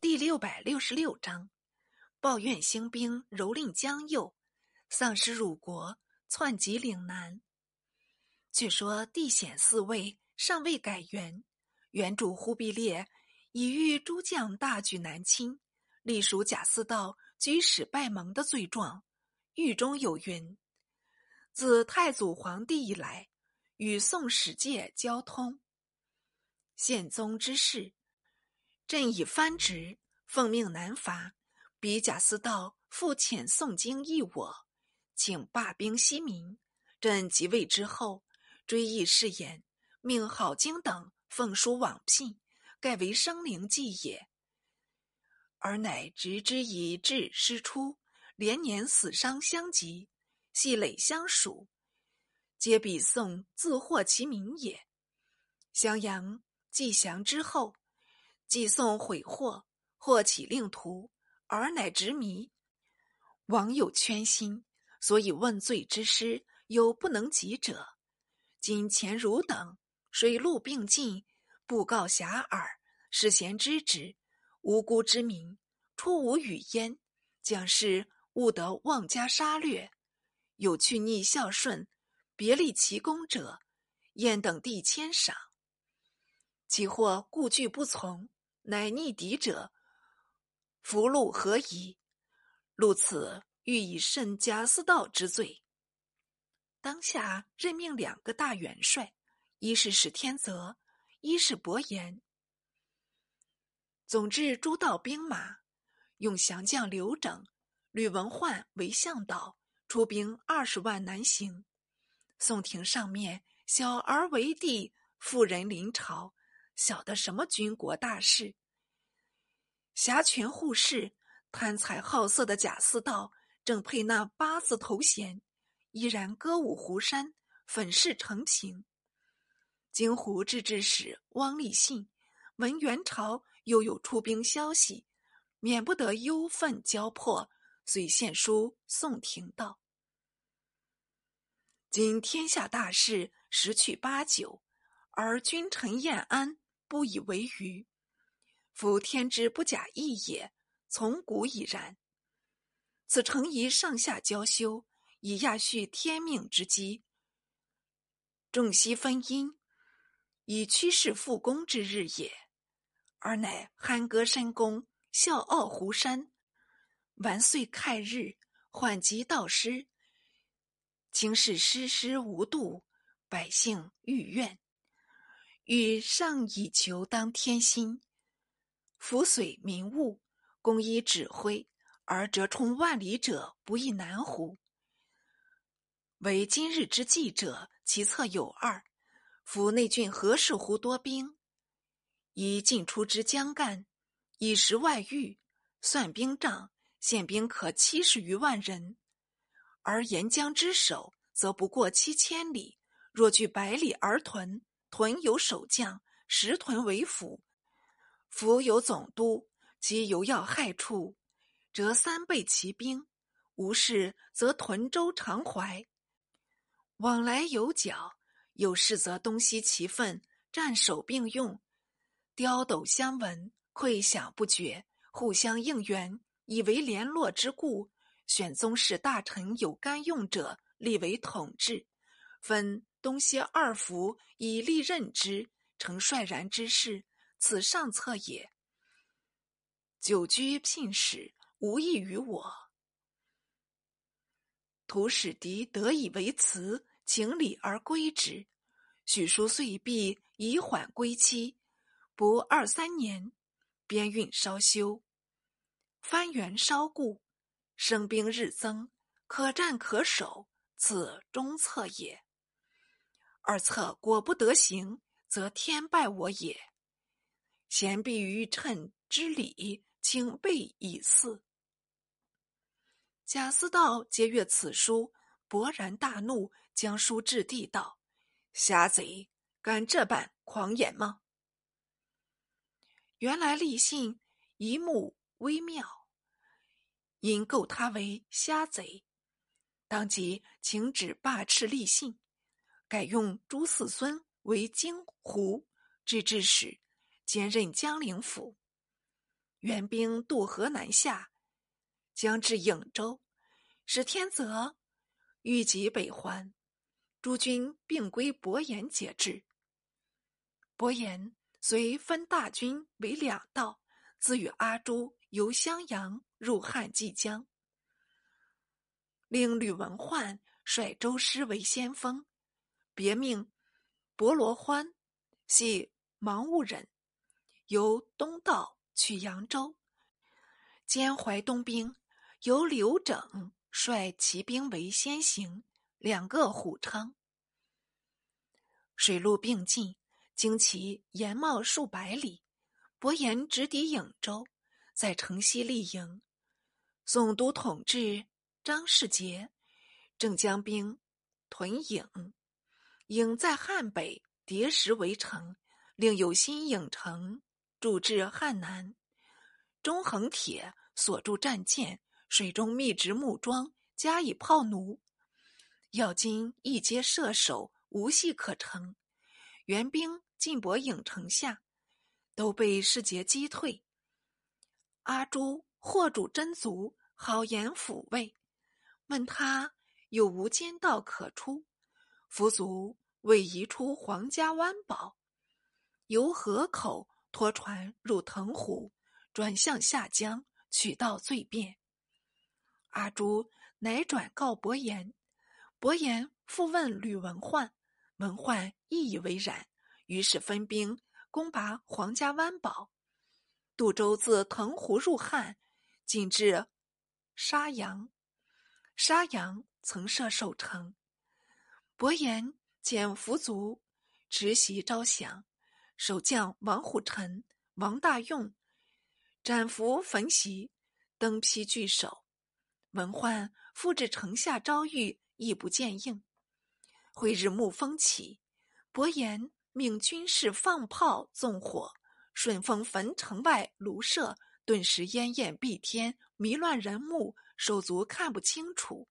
第六百六十六章，抱怨兴兵蹂躏江右，丧失辱国窜及岭南。据说地显四位尚未改元，原主忽必烈已欲诸将大举南侵，隶属贾似道举使拜盟的罪状。狱中有云：自太祖皇帝以来，与宋使界交通。宪宗之事，朕已藩职，奉命南伐。彼贾似道复遣宋京议我，请罢兵息民。朕即位之后，追忆誓言，命郝经等奉书往聘，盖为生灵祭也。而乃直之以志师出。连年死伤相及，系累相属，皆比宋自获其民也。襄阳既降之后，既送悔祸，或起令徒，而乃执迷。王有圈心，所以问罪之师有不能及者。今钱汝等水陆并进，布告遐迩，使贤知之，无辜之民出无语焉，将士。勿得妄加杀掠，有去逆孝顺、别立其功者，焉等地谦赏；其或故拒不从，乃逆敌者，福禄何疑？路此欲以甚贾似道之罪。当下任命两个大元帅，一是史天泽，一是伯颜，总制诸道兵马，用降将刘整。吕文焕为向导，出兵二十万南行。宋廷上面小儿为帝，妇人临朝，晓得什么军国大事？辖权护市，贪财好色的贾似道，正配那八字头衔，依然歌舞湖山，粉饰成情。京湖制置使汪立信闻元朝又有出兵消息，免不得忧愤交迫。遂献书宋廷道：“今天下大势十去八九，而君臣晏安，不以为愚。夫天之不假意也，从古已然。此诚宜上下交修，以亚续天命之机。众悉分阴，以趋势复功之日也。而乃酣歌深宫，笑傲湖山。”万岁看日，缓急道师，请使诗诗无度，百姓欲怨。欲上以求当天心，抚绥民物，公以指挥，而折冲万里者，不亦难乎？为今日之计者，其策有二：夫内郡何氏乎多兵？以进出之将干，以食外御，算兵帐，现兵可七十余万人，而沿江之守则不过七千里。若据百里而屯，屯有守将，实屯为府，府有总督，其有要害处，则三倍其兵；无事，则屯州长怀，往来有角；有事，则东西齐奋，战守并用，刁斗相闻，溃响不绝，互相应援。以为联络之故，选宗室大臣有干用者，立为统治，分东西二府以利任之，成率然之势。此上策也。久居聘使，无益于我。徒使敌得以为辞，请礼而归之。许叔遂必以缓归期，不二三年，边运稍休。番元稍固，生兵日增，可战可守，此中策也。二策果不得行，则天败我也。贤必于趁之礼，请备以祀。贾似道接阅此书，勃然大怒，将书掷地道：“瞎贼，敢这般狂言吗？”原来立信一目微妙。因构他为瞎贼，当即请旨罢斥立信，改用朱四孙为京湖制置使，兼任江陵府。援兵渡河南下，将至颍州，使天泽欲及北还，诸军并归伯颜节制。伯颜遂分大军为两道，自与阿朱由襄阳入汉济江，令吕文焕率周师为先锋，别名伯罗欢，系芒兀人，由东道去扬州。兼淮东兵由刘整率骑兵为先行，两个虎称。水陆并进。经其延茂数百里，伯颜直抵颍州，在城西立营。宋都统制张世杰正将兵屯颍，影在汉北，叠石为城，另有新影城筑至汉南，中横铁锁住战舰，水中密植木桩，加以炮弩。要今一皆射手，无隙可乘。援兵。进博影城下，都被世杰击退。阿朱获主真足，好言抚慰，问他有无奸道可出。夫卒为移出皇家湾堡，由河口拖船入藤湖，转向下江，取道最便。阿朱乃转告伯颜，伯颜复问吕文焕，文焕亦以为然。于是分兵攻拔皇家湾堡，杜周自藤湖入汉，进至沙洋。沙洋曾设守城，伯颜遣伏卒，执袭招降。守将王虎臣、王大用斩伏焚席，登披拒守。文焕复至城下招谕，亦不见应。会日暮风起，伯颜。命军士放炮纵火，顺风焚城外庐舍，顿时烟焰蔽天，迷乱人目，手足看不清楚。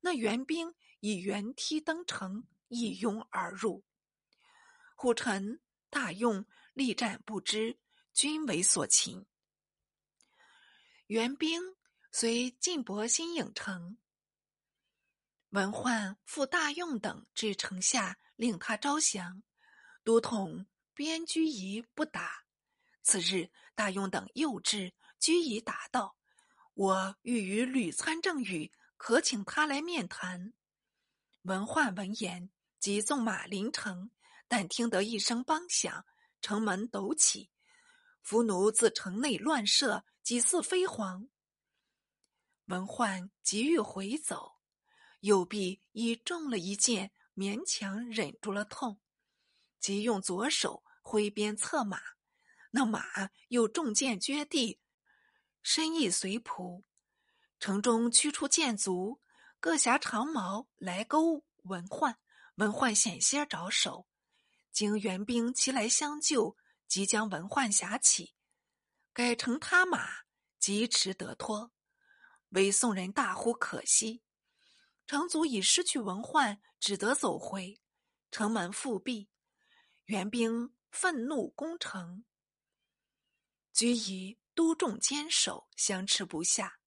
那援兵以圆梯登城，一拥而入。虎臣大用力战不支，均为所擒。援兵随进博新颍城，文焕复大用等至城下，令他招降。都统边居仪不答。次日，大用等又至，居仪答道：“我欲与吕参政语，可请他来面谈。”文焕闻言，即纵马临城，但听得一声梆响，城门陡起，俘奴自城内乱射，几似飞蝗。文焕急欲回走，右臂已中了一箭，勉强忍住了痛。即用左手挥鞭策马，那马又中箭撅地，身亦随仆。城中驱出箭卒，各携长矛来勾文焕。文焕险些着手，经援兵齐来相救，即将文焕挟起，改乘他马，疾驰得脱。为宋人大呼可惜。城卒已失去文焕，只得走回，城门复闭。援兵愤怒攻城，居以都众坚守，相持不下。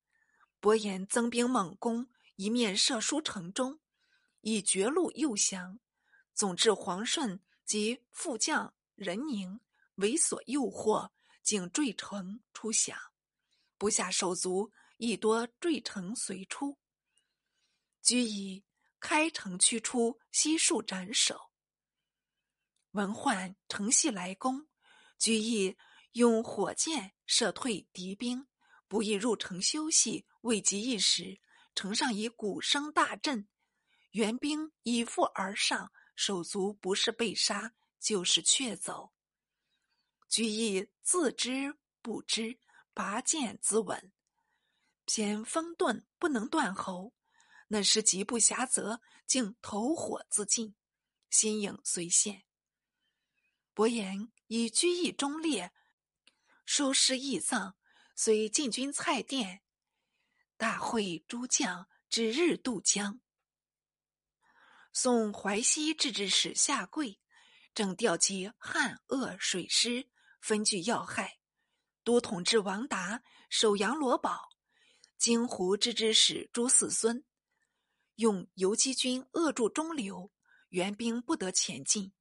伯颜增兵猛攻，一面射书城中，以绝路诱降。总之黄顺及副将任宁为所诱惑，竟坠城出降。部下手足亦多坠城随出。居以开城驱出，悉数斩首。文焕乘隙来攻，居易用火箭射退敌兵，不易入城休息。未及一时，城上已鼓声大震，援兵已赴而上，手足不是被杀，就是却走。居易自知不知，拔剑自刎，偏风遁不能断喉，那时极不暇责，竟投火自尽，心影虽现。伯颜以居易忠烈，收尸义葬，遂进军蔡甸，大会诸将，指日渡江。宋淮西制置使下跪，正调集汉鄂水师，分据要害。都统制王达守阳罗堡，京湖之之使朱四孙用游击军扼住中流，援兵不得前进。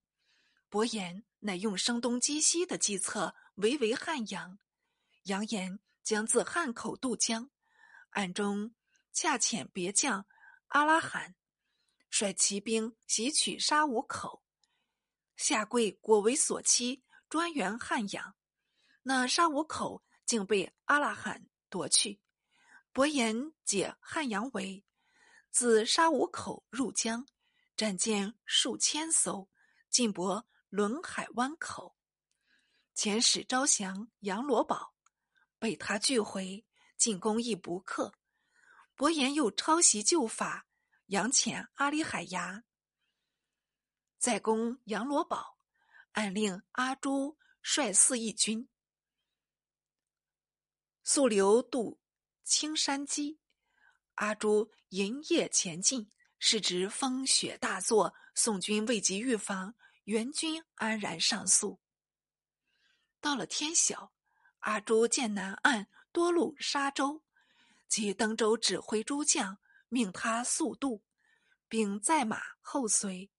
伯颜乃用声东击西的计策围围汉阳，扬言将自汉口渡江，暗中恰遣别将阿拉罕，率骑兵袭取沙五口。下跪果为所期，专援汉阳。那沙五口竟被阿拉罕夺去。伯颜解汉阳围，自沙五口入江，战舰数千艘，进泊轮海湾口。遣使招降杨罗宝，被他拒回，进攻亦不克。伯颜又抄袭旧法，扬遣阿里海牙。再攻杨罗堡，暗令阿朱率四义军溯流渡青山矶。阿朱营夜前进，是值风雪大作，宋军未及预防，援军安然上宿。到了天晓，阿朱见南岸多路沙洲，即登州指挥诸将，命他速渡，并载马后随。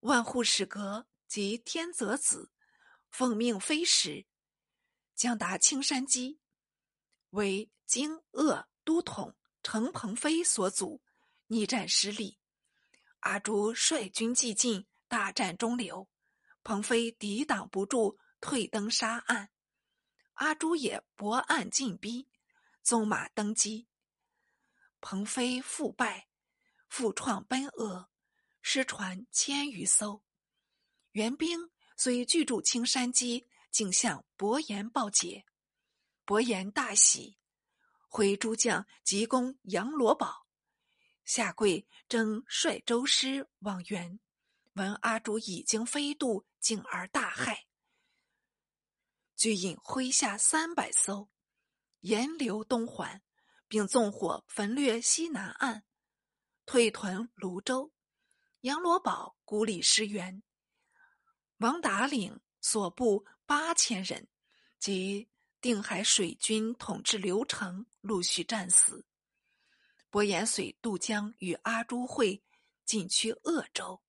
万户使阁及天泽子奉命飞使，将达青山矶，为京鄂都统程鹏飞所阻，逆战失利。阿朱率军既进，大战中流，鹏飞抵挡不住，退登沙岸。阿朱也泊岸进逼，纵马登基。鹏飞复败，复创奔俄。失船千余艘，援兵虽拒驻青山矶，竟向伯颜报捷。伯颜大喜，回诸将急攻杨罗堡，下跪征率舟师往援。闻阿朱已经飞渡，进而大骇，俱引麾下三百艘，沿流东还，并纵火焚掠西南岸，退屯泸州。杨罗宝孤立失援，王达领所部八千人及定海水军统治刘成陆续战死。伯颜遂渡江与阿朱会，进趋鄂州。